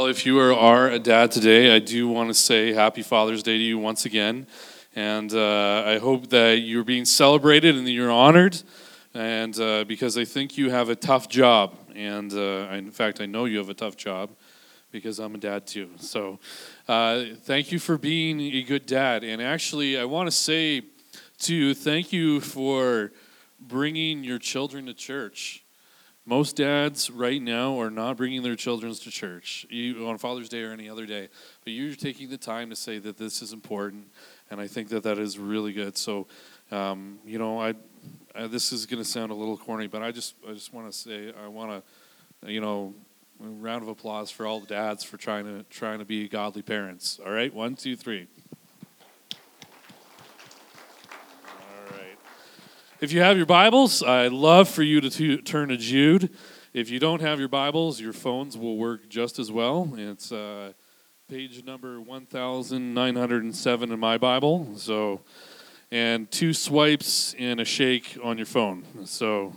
Well, if you are, are a dad today, I do want to say happy Father's Day to you once again. And uh, I hope that you're being celebrated and that you're honored. And uh, because I think you have a tough job. And uh, in fact, I know you have a tough job because I'm a dad too. So uh, thank you for being a good dad. And actually, I want to say, too, thank you for bringing your children to church. Most dads right now are not bringing their children to church you, on Father's Day or any other day, but you're taking the time to say that this is important, and I think that that is really good. So, um, you know, I, I this is going to sound a little corny, but I just I just want to say I want to, you know, round of applause for all the dads for trying to trying to be godly parents. All right, one, two, three. If you have your Bibles, I'd love for you to t- turn to Jude. If you don't have your Bibles, your phones will work just as well. It's uh, page number 1907 in my Bible. So, and two swipes and a shake on your phone. So,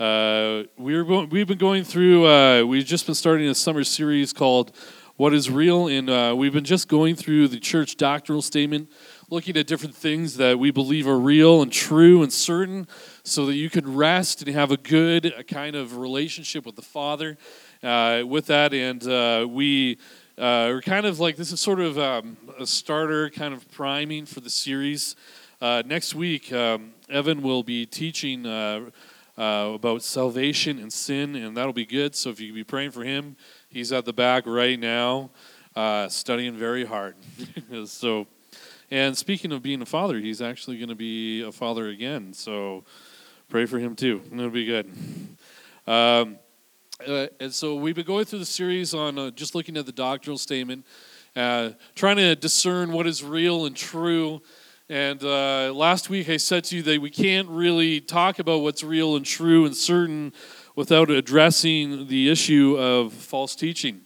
uh, we're we've been going through. Uh, we've just been starting a summer series called "What Is Real," and uh, we've been just going through the church doctrinal statement looking at different things that we believe are real and true and certain so that you can rest and have a good kind of relationship with the Father uh, with that. And uh, we uh, are kind of like this is sort of um, a starter, kind of priming for the series. Uh, next week, um, Evan will be teaching. Uh, uh, about salvation and sin, and that'll be good. So if you can be praying for him, he's at the back right now, studying very hard. so and speaking of being a father, he's actually going to be a father again. So pray for him too. It'll be good. Um, uh, and so we've been going through the series on uh, just looking at the doctrinal statement, uh, trying to discern what is real and true. And uh, last week I said to you that we can't really talk about what's real and true and certain without addressing the issue of false teaching.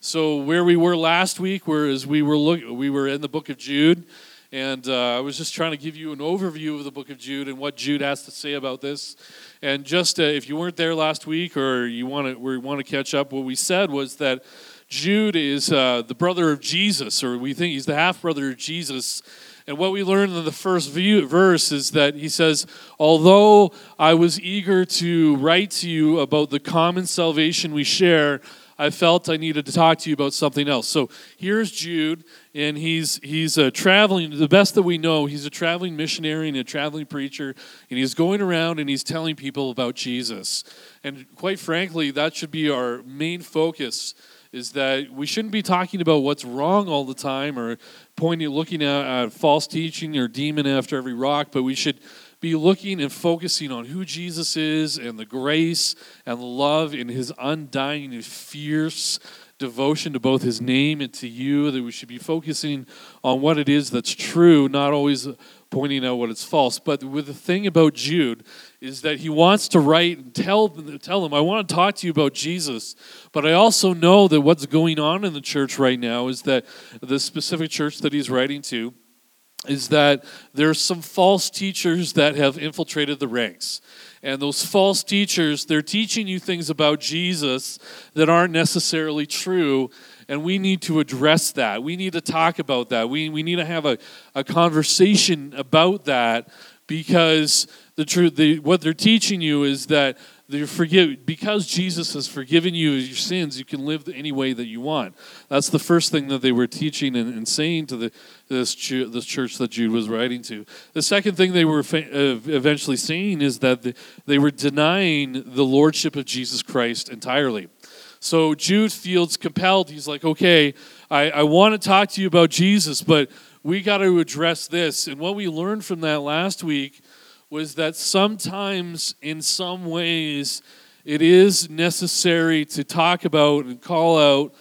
So where we were last week, whereas we were look, we were in the book of Jude, and uh, I was just trying to give you an overview of the book of Jude and what Jude has to say about this. And just uh, if you weren't there last week or you want to we want to catch up, what we said was that Jude is uh, the brother of Jesus, or we think he's the half brother of Jesus. And what we learned in the first view, verse is that he says, Although I was eager to write to you about the common salvation we share, I felt I needed to talk to you about something else. So here's Jude, and he's he's a traveling. The best that we know, he's a traveling missionary and a traveling preacher, and he's going around and he's telling people about Jesus. And quite frankly, that should be our main focus. Is that we shouldn't be talking about what's wrong all the time, or pointing, looking at, at false teaching or demon after every rock, but we should be looking and focusing on who Jesus is and the grace and love and his undying and fierce devotion to both his name and to you, that we should be focusing on what it is that's true, not always pointing out what is false. But with the thing about Jude is that he wants to write and tell, tell them, I want to talk to you about Jesus, but I also know that what's going on in the church right now is that the specific church that he's writing to is that there's some false teachers that have infiltrated the ranks. And those false teachers, they're teaching you things about Jesus that aren't necessarily true. And we need to address that. We need to talk about that. We, we need to have a, a conversation about that because the truth, the, what they're teaching you is that you forgive because Jesus has forgiven you your sins. You can live any way that you want. That's the first thing that they were teaching and, and saying to the this this church that Jude was writing to. The second thing they were fa- uh, eventually saying is that the, they were denying the lordship of Jesus Christ entirely. So Jude feels compelled. He's like, okay, I, I want to talk to you about Jesus, but we got to address this. And what we learned from that last week was that sometimes, in some ways, it is necessary to talk about and call out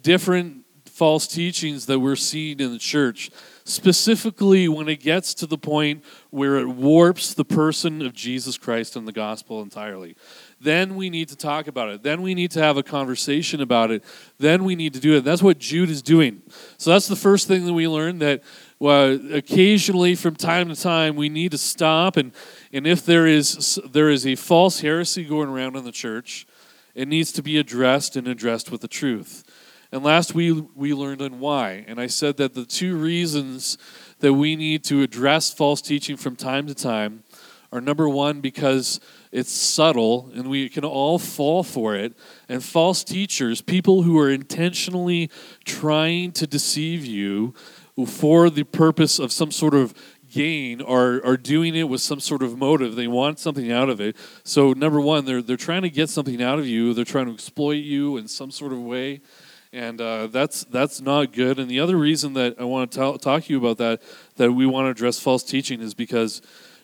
different false teachings that we're seeing in the church, specifically when it gets to the point where it warps the person of Jesus Christ and the gospel entirely. Then we need to talk about it. Then we need to have a conversation about it. Then we need to do it. That's what Jude is doing. So that's the first thing that we learned that well, occasionally from time to time we need to stop and, and if there is there is a false heresy going around in the church, it needs to be addressed and addressed with the truth. And last we we learned on why. And I said that the two reasons that we need to address false teaching from time to time are number one, because it's subtle and we can all fall for it. And false teachers, people who are intentionally trying to deceive you for the purpose of some sort of gain are, are doing it with some sort of motive. They want something out of it. So, number one, they're, they're trying to get something out of you, they're trying to exploit you in some sort of way. And uh, that's, that's not good. And the other reason that I want to talk, talk to you about that, that we want to address false teaching, is because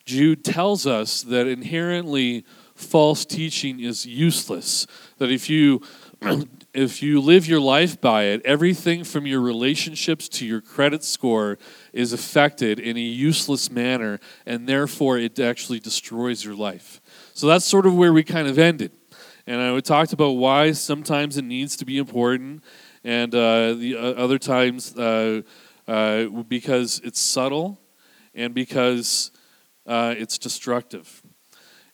Jude tells us that inherently false teaching is useless. That if you if you live your life by it, everything from your relationships to your credit score is affected in a useless manner, and therefore it actually destroys your life. So that's sort of where we kind of ended. And I talked about why sometimes it needs to be important, and uh, the uh, other times uh, uh, because it's subtle and because uh, it's destructive.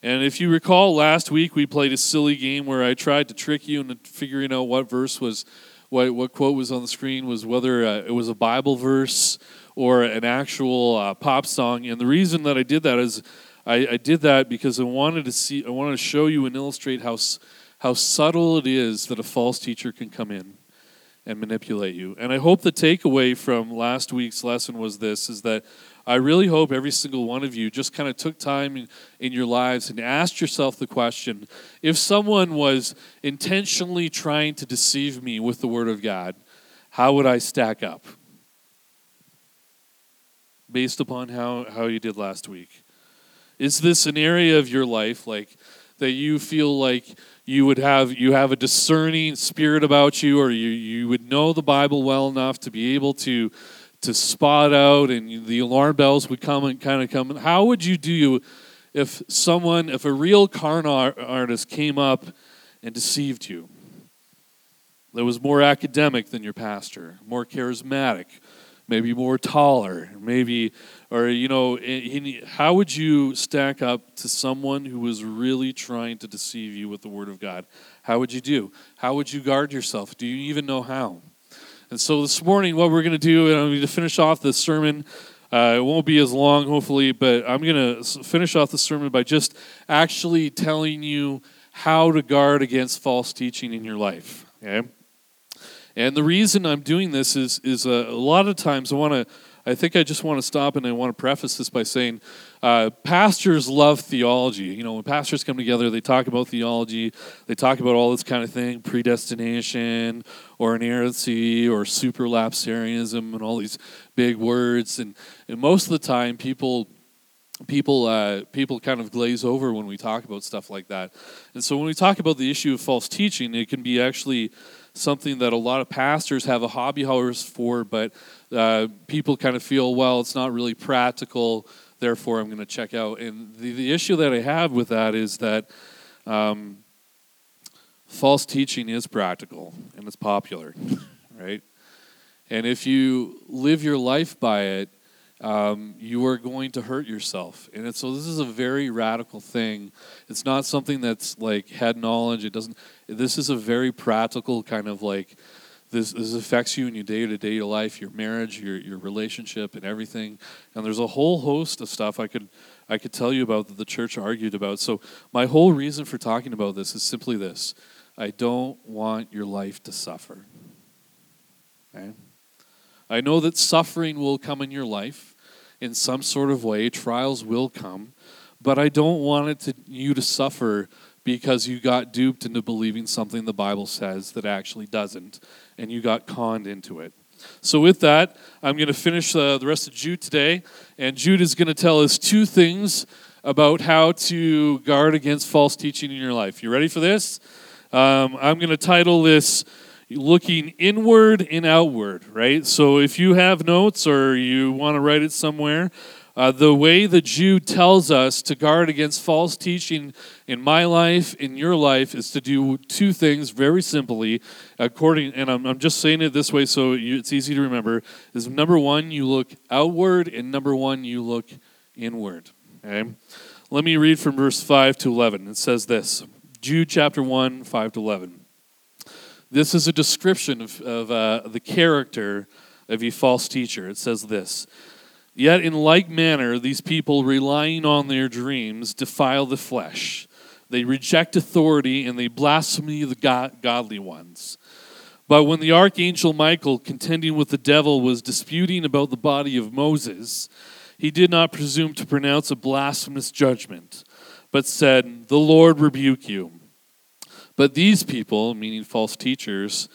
And if you recall, last week we played a silly game where I tried to trick you into figuring out what verse was, what, what quote was on the screen was whether uh, it was a Bible verse or an actual uh, pop song. And the reason that I did that is I, I, did that because I wanted to see, I wanted to show you and illustrate how how subtle it is that a false teacher can come in and manipulate you. And I hope the takeaway from last week's lesson was this: is that I really hope every single one of you just kind of took time in, in, your lives and asked yourself the question if someone was intentionally trying to deceive me with the Word of God, how would I stack up? Based upon how, how you did last week. Is this an area of your life like that you feel like you would have you have a discerning spirit about you or you, you would know the Bible well enough to be able to to spot out and the alarm bells would come and kind of come. How would you do if someone, if a real con artist came up and deceived you? That was more academic than your pastor, more charismatic, maybe more taller, maybe, or, you know, how would you stack up to someone who was really trying to deceive you with the Word of God? How would you do? How would you guard yourself? Do you even know how? And so this morning, what we're going to do, and I'm going to finish off the sermon. Uh, it won't be as long, hopefully, but I'm going to finish off the sermon by just actually telling you how to guard against false teaching in your life. Okay? And the reason I'm doing this is, is a, a lot of times I want to I think I just want to stop and I want to preface this by saying uh, pastors love theology. You know, when pastors come together, they talk about theology, they talk about all this kind of thing predestination or inerrancy or supralapsarianism and all these big words. And, and most of the time, people people uh, people kind of glaze over when we talk about stuff like that. And so when we talk about the issue of false teaching, it can be actually something that a lot of pastors have a hobby horse for, but uh, people kind of feel, well, it's not really practical, therefore I'm going to check out. And the, the issue that I have with that is that um, false teaching is practical and it's popular, right? And if you live your life by it, um, you are going to hurt yourself. And so this is a very radical thing. It's not something that's like head knowledge. It doesn't. This is a very practical kind of like this, this affects you in your day-to-day life your marriage your, your relationship and everything. And there's a whole host of stuff i could i could tell you about that the church argued about. So my whole reason for talking about this is simply this. I don't want your life to suffer okay? i know that suffering will come in your life in some sort of way. Trials will come but i don't want it to you to suffer because you got duped into believing something the Bible says that actually doesn't, and you got conned into it. So, with that, I'm going to finish uh, the rest of Jude today, and Jude is going to tell us two things about how to guard against false teaching in your life. You ready for this? Um, I'm going to title this looking inward and outward, right? So if you have notes or you want to write it somewhere, uh, the way the Jude tells us to guard against false teaching in my life, in your life, is to do two things very simply. According, and I'm, I'm just saying it this way so you, it's easy to remember. Is number one, you look outward, and number one, you look inward. Okay. Let me read from verse five to eleven. It says this: Jude chapter one, five to eleven. this is a description of, of uh, the character of a false teacher. It says this Yet, in like manner, these people, relying on their dreams, defile the flesh. They reject authority and they blaspheme the God- godly ones. But when the archangel Michael, contending with the devil, was disputing about the body of Moses, he did not presume to pronounce a blasphemous judgment, but said, The Lord rebuke you. But these people, meaning false teachers,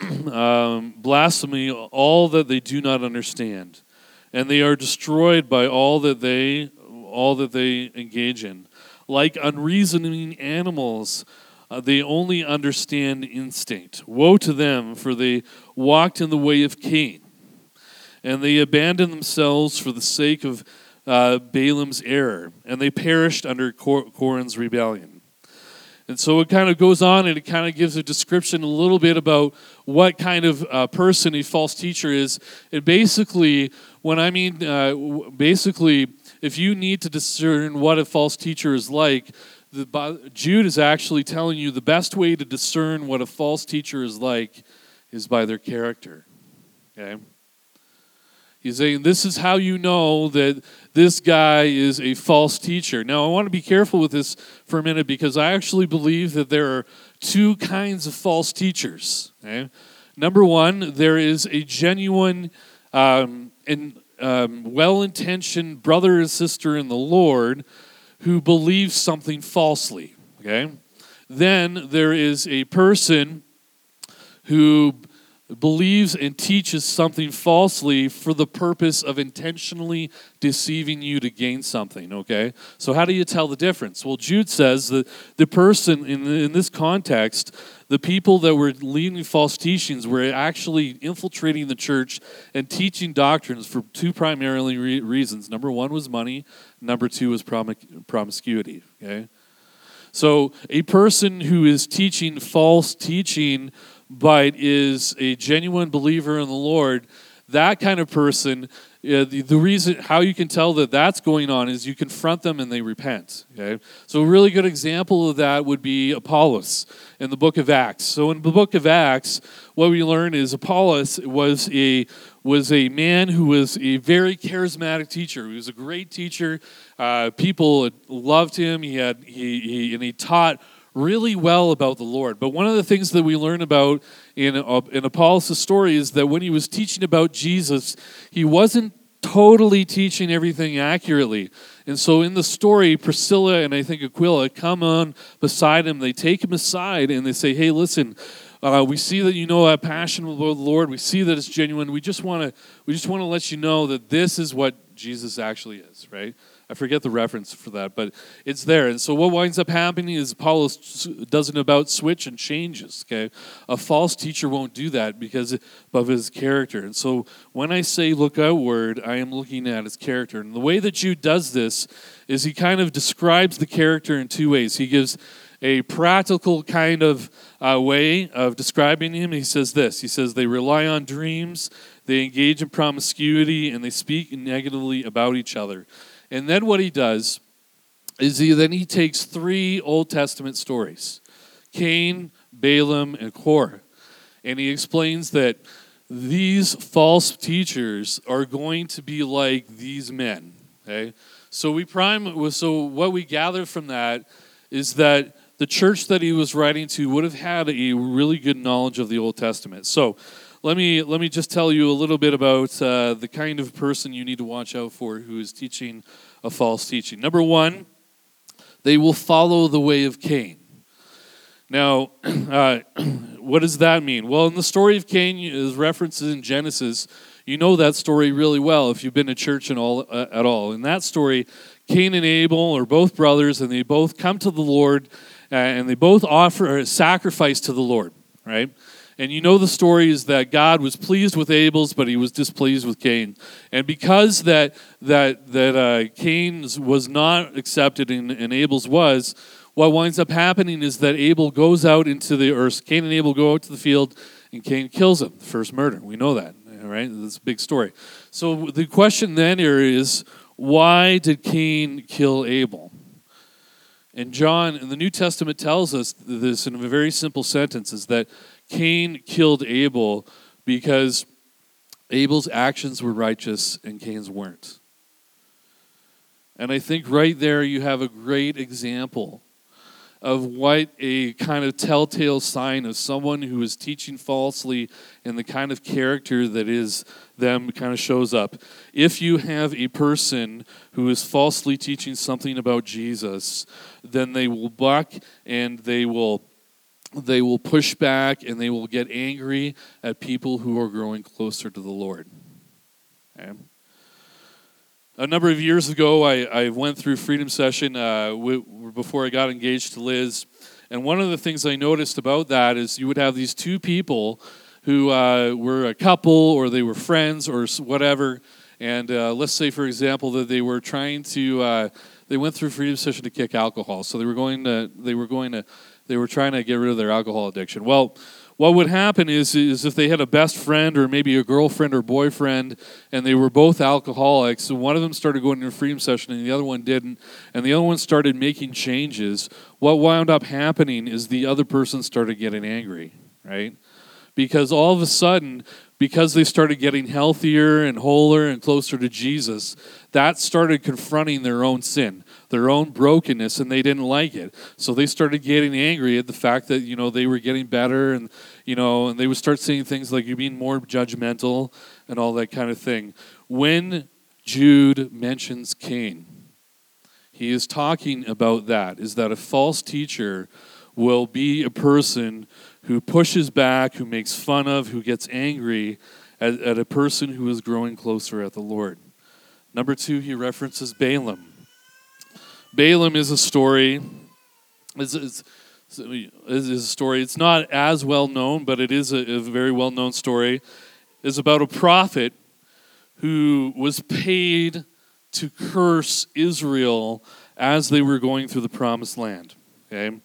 um, blaspheme all that they do not understand, and they are destroyed by all that they all that they engage in. Like unreasoning animals, uh, they only understand instinct. Woe to them, for they walked in the way of Cain, and they abandoned themselves for the sake of uh, Balaam's error, and they perished under Cor- Korah's rebellion. And so it kind of goes on and it kind of gives a description a little bit about what kind of uh, person a false teacher is. And basically, when I mean, uh, basically, if you need to discern what a false teacher is like, the, Jude is actually telling you the best way to discern what a false teacher is like is by their character. Okay? He's saying this is how you know that this guy is a false teacher. Now, I want to be careful with this for a minute because I actually believe that there are two kinds of false teachers. Okay? Number one, there is a genuine um, and um, well intentioned brother and sister in the Lord who believes something falsely. Okay? Then there is a person who believes and teaches something falsely for the purpose of intentionally deceiving you to gain something, okay? So, how do you tell the difference? Well, Jude says that the person in, in this context, the people that were leading false teachings were actually infiltrating the church and teaching doctrines for two primarily re- reasons. Number one was money, number two was prom- promiscuity, okay? So, a person who is teaching false teaching but is a genuine believer in the Lord, that kind of person, uh, the, the, reason how you can tell that that's going on is you confront them and they repent. Okay, so a really good example of that would be Apollos in the book of Acts. So in the book of Acts, what we learn is Apollos was a was a man who was a very charismatic teacher. He was a great teacher. Uh, people loved him. He had he, he and he taught really well about the Lord. But one of the things that we learn about in, uh, in Apollos' story is that when he was teaching about Jesus, he wasn't totally teaching everything accurately. And so in the story, Priscilla and I think Aquila come on beside him. They take him aside and they say, hey, listen, uh, we see that you know a passion about the Lord. We see that it's genuine. We just want to we just want to let you know that this is what Jesus actually is, right? I forget the reference for that, but it's there. And so what winds up happening is Apollos does an about switch and changes. Okay, a false teacher won't do that because of his character. And so when I say look outward, I am looking at his character. And the way that Jude does this is he kind of describes the character in two ways. He gives a practical kind of uh, way of describing him. He says this He says, They rely on dreams, they engage in promiscuity, and they speak negatively about each other. And then what he does is he then he takes three Old Testament stories Cain, Balaam, and Korah. And he explains that these false teachers are going to be like these men. Okay? So we prime so what we gather from that is that the church that he was writing to would have had a really good knowledge of the Old Testament. So let me let me just tell you a little bit about uh, the kind of person you need to watch out for who is teaching a false teaching. Number one, they will follow the way of Cain. Now, uh, what does that mean? Well, in the story of Cain, is references in Genesis. You know that story really well if you've been to church and all uh, at all. In that story, Cain and Abel are both brothers, and they both come to the Lord, uh, and they both offer a sacrifice to the Lord. Right? And you know the story is that God was pleased with Abel's, but he was displeased with Cain. And because that that that uh, Cain's was not accepted and, and Abel's was, what winds up happening is that Abel goes out into the earth. Cain and Abel go out to the field, and Cain kills him. The first murder. We know that, right? That's a big story. So the question then here is, why did Cain kill Abel? And John in the New Testament tells us this in a very simple sentence: is that Cain killed Abel because Abel's actions were righteous and Cain's weren't. And I think right there you have a great example of what a kind of telltale sign of someone who is teaching falsely and the kind of character that is them kind of shows up. If you have a person who is falsely teaching something about Jesus, then they will buck and they will they will push back and they will get angry at people who are growing closer to the Lord. Okay? A number of years ago, I, I went through Freedom Session uh, w- before I got engaged to Liz. And one of the things I noticed about that is you would have these two people who uh, were a couple or they were friends or whatever. And uh, let's say, for example, that they were trying to, uh, they went through Freedom Session to kick alcohol. So they were going to, they were going to, they were trying to get rid of their alcohol addiction. Well, what would happen is, is if they had a best friend or maybe a girlfriend or boyfriend and they were both alcoholics and one of them started going to a freedom session and the other one didn't and the other one started making changes what wound up happening is the other person started getting angry right because all of a sudden because they started getting healthier and wholer and closer to jesus that started confronting their own sin their own brokenness and they didn't like it. So they started getting angry at the fact that, you know, they were getting better and, you know, and they would start saying things like you're being more judgmental and all that kind of thing. When Jude mentions Cain, he is talking about that, is that a false teacher will be a person who pushes back, who makes fun of, who gets angry at, at a person who is growing closer at the Lord. Number two, he references Balaam. Balaam is a story. Is, is, is a story. It's not as well known, but it is a, a very well known story. Is about a prophet who was paid to curse Israel as they were going through the promised land. Okay?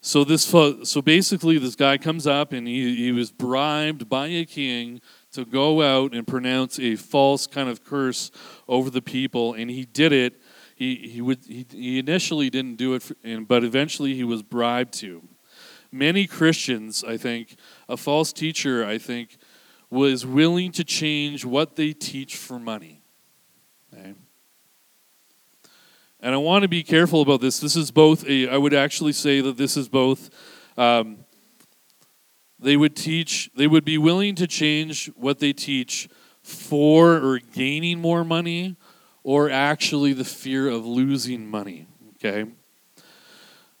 So this so basically this guy comes up and he, he was bribed by a king to go out and pronounce a false kind of curse over the people and he did it he, he, would, he, he initially didn't do it, for, but eventually he was bribed to. Many Christians, I think, a false teacher, I think, was willing to change what they teach for money. Okay? And I want to be careful about this. This is both, a, I would actually say that this is both, um, they would teach, they would be willing to change what they teach for or gaining more money or actually the fear of losing money. Okay.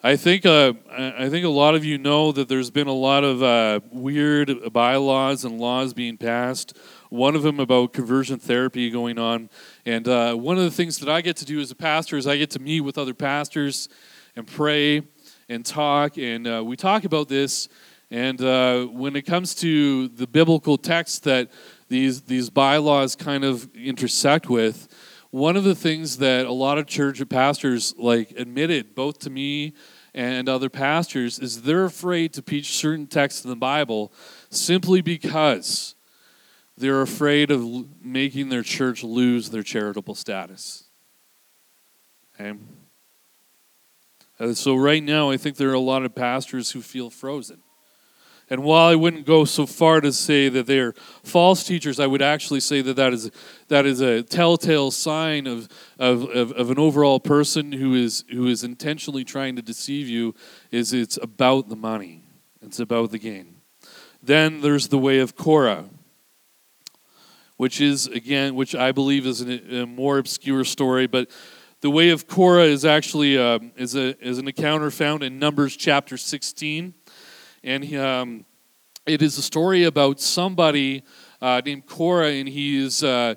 I think uh, I think a lot of you know that there's been a lot of uh, weird bylaws and laws being passed. One of them about conversion therapy going on, and uh, one of the things that I get to do as a pastor is I get to meet with other pastors and pray and talk, and uh, we talk about this. And uh, when it comes to the biblical text that these these bylaws kind of intersect with, one of the things that a lot of church pastors like admitted both to me and other pastors is they're afraid to preach certain texts in the bible simply because they're afraid of making their church lose their charitable status. Okay? Uh, so right now i think there are a lot of pastors who feel frozen and while I wouldn't go so far to say that they're false teachers, I would actually say that that is, that is a telltale sign of, of, of, of, an overall person who is, who is intentionally trying to deceive you is it's about the money. It's about the gain. Then there's the way of Korah, which is, again, which I believe is an, a more obscure story, but the way of Korah is actually um, is, a, is an encounter found in Numbers chapter 16 and um, it is a story about somebody uh, named Korah, and he is. Uh,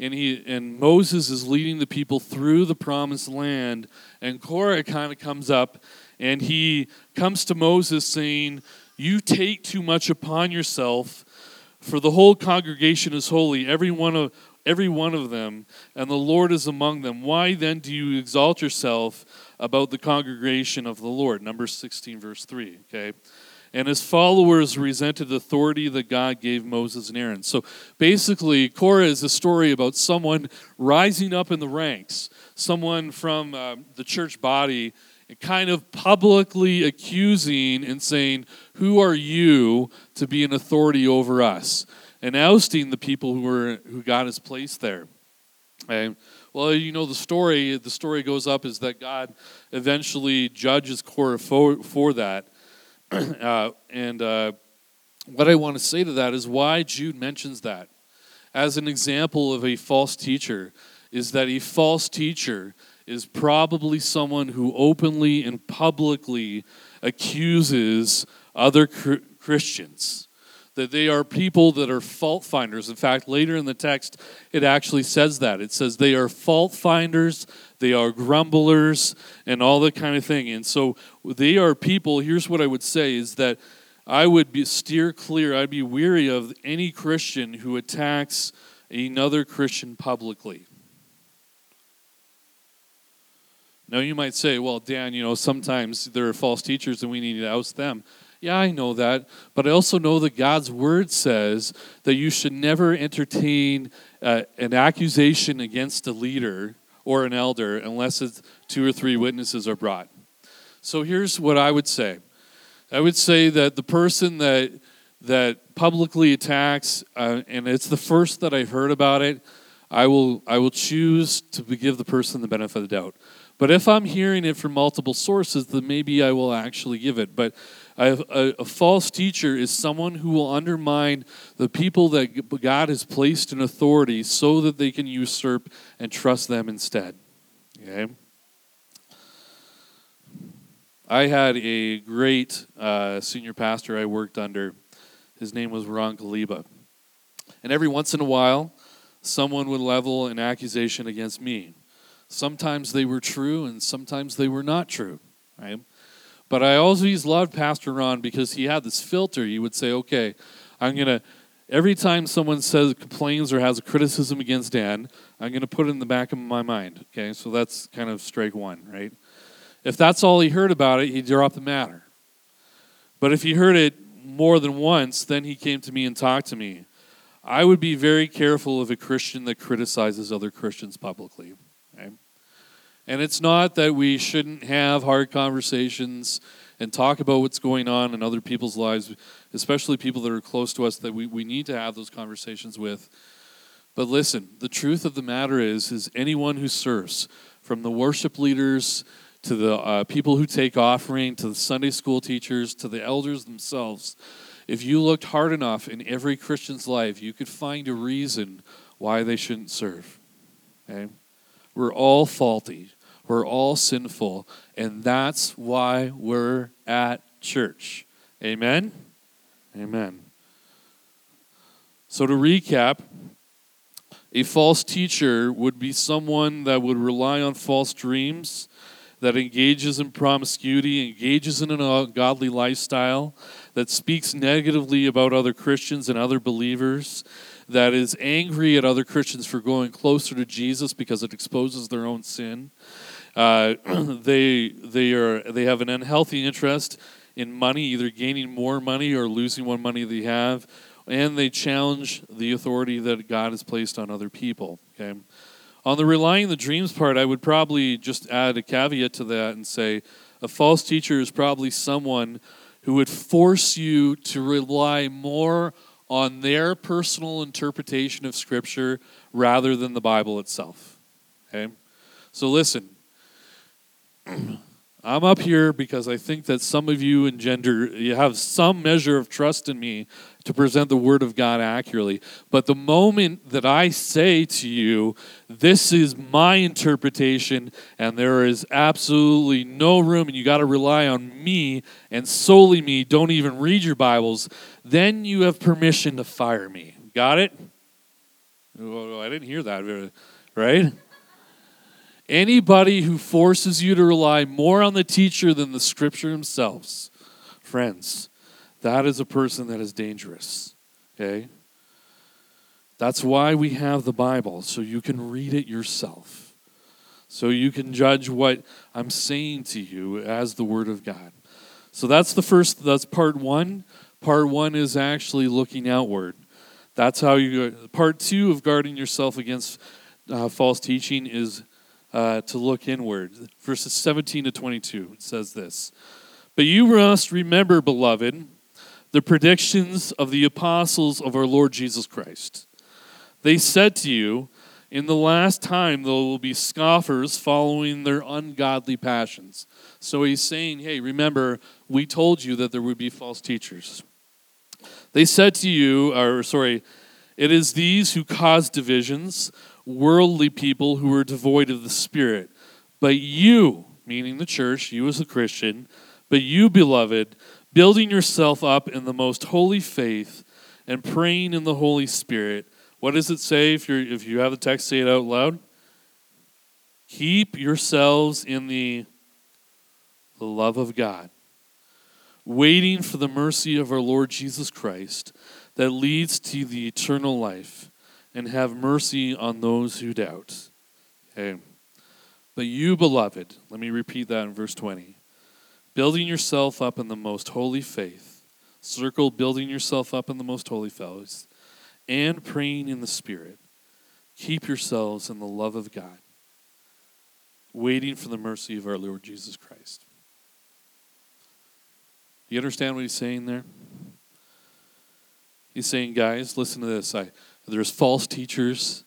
and he and Moses is leading the people through the promised land, and Korah kind of comes up, and he comes to Moses saying, "You take too much upon yourself, for the whole congregation is holy, every one of every one of them, and the Lord is among them. Why then do you exalt yourself about the congregation of the Lord?" Number sixteen, verse three. Okay. And his followers resented the authority that God gave Moses and Aaron. So basically, Korah is a story about someone rising up in the ranks, someone from uh, the church body kind of publicly accusing and saying, Who are you to be an authority over us? And ousting the people who, were, who God has placed there. Well, you know the story. The story goes up is that God eventually judges Korah for, for that. uh, and uh, what I want to say to that is why Jude mentions that as an example of a false teacher is that a false teacher is probably someone who openly and publicly accuses other Christians. That they are people that are fault finders. In fact, later in the text, it actually says that. It says they are fault finders, they are grumblers, and all that kind of thing. And so they are people, here's what I would say is that I would be, steer clear, I'd be weary of any Christian who attacks another Christian publicly. Now, you might say, well, Dan, you know, sometimes there are false teachers and we need to oust them. Yeah, I know that. But I also know that God's word says that you should never entertain uh, an accusation against a leader or an elder unless two or three witnesses are brought. So here's what I would say I would say that the person that, that publicly attacks, uh, and it's the first that I've heard about it, I will, I will choose to give the person the benefit of the doubt. But if I'm hearing it from multiple sources, then maybe I will actually give it. But a, a, false teacher is someone who will undermine the people that God has placed in authority so that they can usurp and trust them instead. Okay? I had a great uh, senior pastor I worked under. His name was Ron Kaliba. And every once in a while, someone would level an accusation against me. Sometimes they were true and sometimes they were not true, right? But I always loved Pastor Ron because he had this filter. He would say, okay, I'm going to, every time someone says, complains or has a criticism against Dan, I'm going to put it in the back of my mind. Okay, so that's kind of strike one, right? If that's all he heard about it, he dropped the matter. But if he heard it more than once, then he came to me and talked to me. I would be very careful of a Christian that criticizes other Christians publicly. And it's not that we shouldn't have hard conversations and talk about what's going on in other people's lives, especially people that are close to us that we, we need to have those conversations with. But listen, the truth of the matter is, is anyone who serves, from the worship leaders to the uh, people who take offering, to the Sunday school teachers, to the elders themselves, if you looked hard enough in every Christian's life, you could find a reason why they shouldn't serve. Okay? We're all faulty. We're all sinful. And that's why we're at church. Amen? Amen. So, to recap, a false teacher would be someone that would rely on false dreams, that engages in promiscuity, engages in an ungodly lifestyle, that speaks negatively about other Christians and other believers, that is angry at other Christians for going closer to Jesus because it exposes their own sin. Uh, they they are they have an unhealthy interest in money, either gaining more money or losing what money they have, and they challenge the authority that God has placed on other people. Okay. On the relying the dreams part, I would probably just add a caveat to that and say a false teacher is probably someone who would force you to rely more on their personal interpretation of Scripture rather than the Bible itself. Okay? So listen. I'm up here because I think that some of you engender, you have some measure of trust in me to present the Word of God accurately. But the moment that I say to you, this is my interpretation, and there is absolutely no room, and you got to rely on me and solely me, don't even read your Bibles, then you have permission to fire me. Got it? I didn't hear that, right? Anybody who forces you to rely more on the teacher than the scripture themselves, friends, that is a person that is dangerous. Okay? That's why we have the Bible, so you can read it yourself. So you can judge what I'm saying to you as the Word of God. So that's the first, that's part one. Part one is actually looking outward. That's how you, part two of guarding yourself against uh, false teaching is uh, to look inward. Verses 17 to 22 it says this But you must remember, beloved, the predictions of the apostles of our Lord Jesus Christ. They said to you, In the last time there will be scoffers following their ungodly passions. So he's saying, Hey, remember, we told you that there would be false teachers. They said to you, or sorry, it is these who cause divisions, worldly people who are devoid of the Spirit. But you, meaning the church, you as a Christian, but you, beloved, building yourself up in the most holy faith and praying in the Holy Spirit. What does it say if, you if you have the text, say it out loud? Keep yourselves in the, the love of God, waiting for the mercy of our Lord Jesus Christ that leads to the eternal life, and have mercy on those who doubt. Okay. But you, beloved, let me repeat that in verse 20. Building yourself up in the most holy faith, circle building yourself up in the most holy faith, and praying in the Spirit. Keep yourselves in the love of God, waiting for the mercy of our Lord Jesus Christ. You understand what he's saying there? He's saying, guys, listen to this. I, there's false teachers.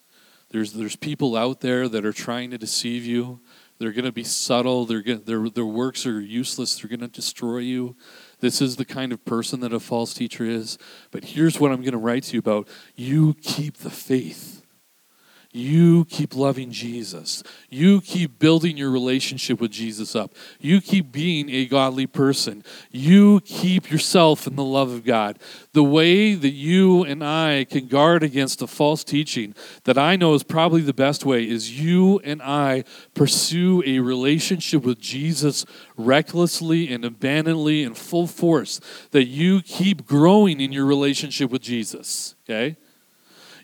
There's, there's people out there that are trying to deceive you. They're going to be subtle. They're gonna, their, their works are useless. They're going to destroy you. This is the kind of person that a false teacher is. But here's what I'm going to write to you about you keep the faith. You keep loving Jesus. You keep building your relationship with Jesus up. You keep being a godly person. You keep yourself in the love of God. The way that you and I can guard against a false teaching that I know is probably the best way is you and I pursue a relationship with Jesus recklessly and abandonedly and full force. That you keep growing in your relationship with Jesus. Okay?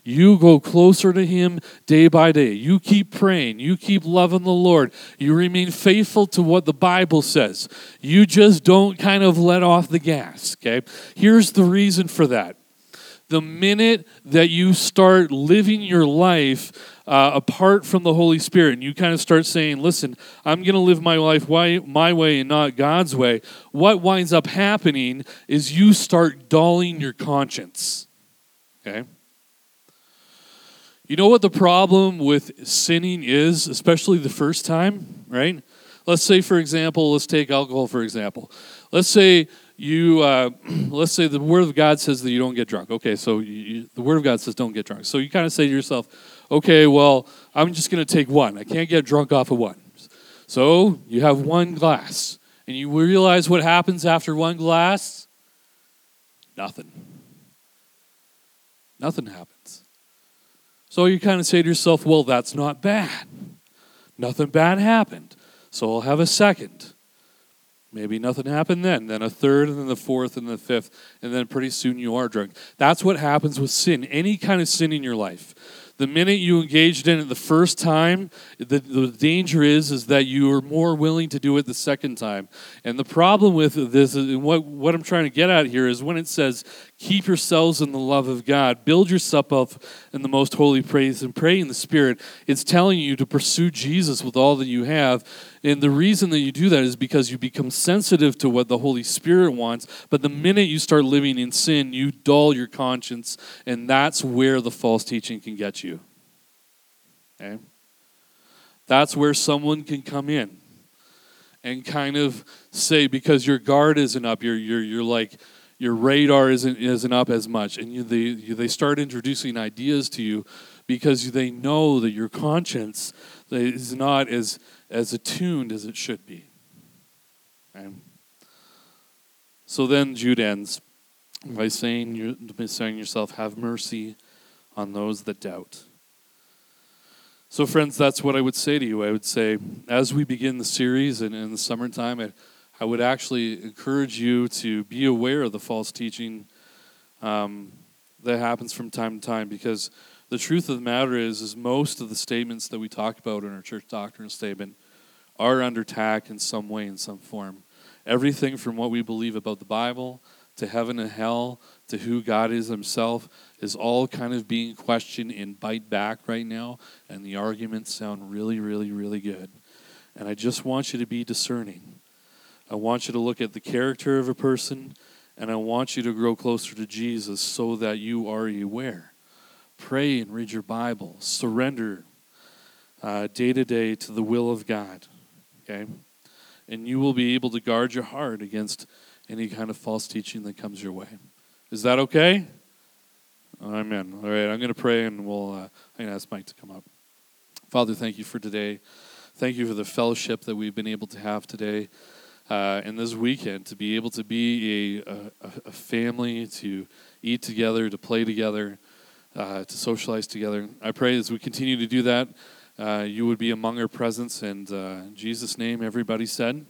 You go closer to Him day by day. You keep praying. You keep loving the Lord. You remain faithful to what the Bible says. You just don't kind of let off the gas, okay? Here's the reason for that. The minute that you start living your life uh, apart from the Holy Spirit, and you kind of start saying, Listen, I'm going to live my life my way and not God's way, what winds up happening is you start dulling your conscience. Okay? You know what the problem with sinning is, especially the first time, right? Let's say, for example, let's take alcohol for example. Let's say you, uh, let's say the Word of God says that you don't get drunk. Okay, so you, the Word of God says don't get drunk. So you kind of say to yourself, okay, well, I'm just going to take one. I can't get drunk off of one. So you have one glass, and you realize what happens after one glass? Nothing. Nothing happens. So you kind of say to yourself, well, that's not bad. Nothing bad happened. So I'll have a second. Maybe nothing happened then, then a third, and then the fourth, and the fifth, and then pretty soon you are drunk. That's what happens with sin, any kind of sin in your life the minute you engaged in it the first time, the, the danger is, is that you are more willing to do it the second time. And the problem with this, and what, what I'm trying to get at here, is when it says, keep yourselves in the love of God, build yourself up in the most holy praise, and pray in the Spirit, it's telling you to pursue Jesus with all that you have. And the reason that you do that is because you become sensitive to what the Holy Spirit wants. But the minute you start living in sin, you dull your conscience, and that's where the false teaching can get you. Okay? That's where someone can come in and kind of say, because your guard isn't up, you're, you're, you're like, your radar isn't, isn't up as much. And you, they, you, they start introducing ideas to you because they know that your conscience is not as, as attuned as it should be. Okay? So then Jude ends by saying, by saying yourself, have mercy on those that doubt. So, friends, that's what I would say to you. I would say, as we begin the series and in the summertime, I, I would actually encourage you to be aware of the false teaching um, that happens from time to time because the truth of the matter is, is most of the statements that we talk about in our church doctrine statement are under attack in some way, in some form. Everything from what we believe about the Bible to heaven and hell, to who God is Himself, is all kind of being questioned and bite back right now, and the arguments sound really, really, really good. And I just want you to be discerning. I want you to look at the character of a person, and I want you to grow closer to Jesus so that you are aware. Pray and read your Bible. Surrender uh, day to day to the will of God. Okay? And you will be able to guard your heart against any kind of false teaching that comes your way. Is that okay? Amen. All right, I'm going to pray and we'll uh, I'm going to ask Mike to come up. Father, thank you for today. Thank you for the fellowship that we've been able to have today uh, and this weekend to be able to be a, a, a family, to eat together, to play together, uh, to socialize together. I pray as we continue to do that, uh, you would be among our presence. And uh, in Jesus' name, everybody said.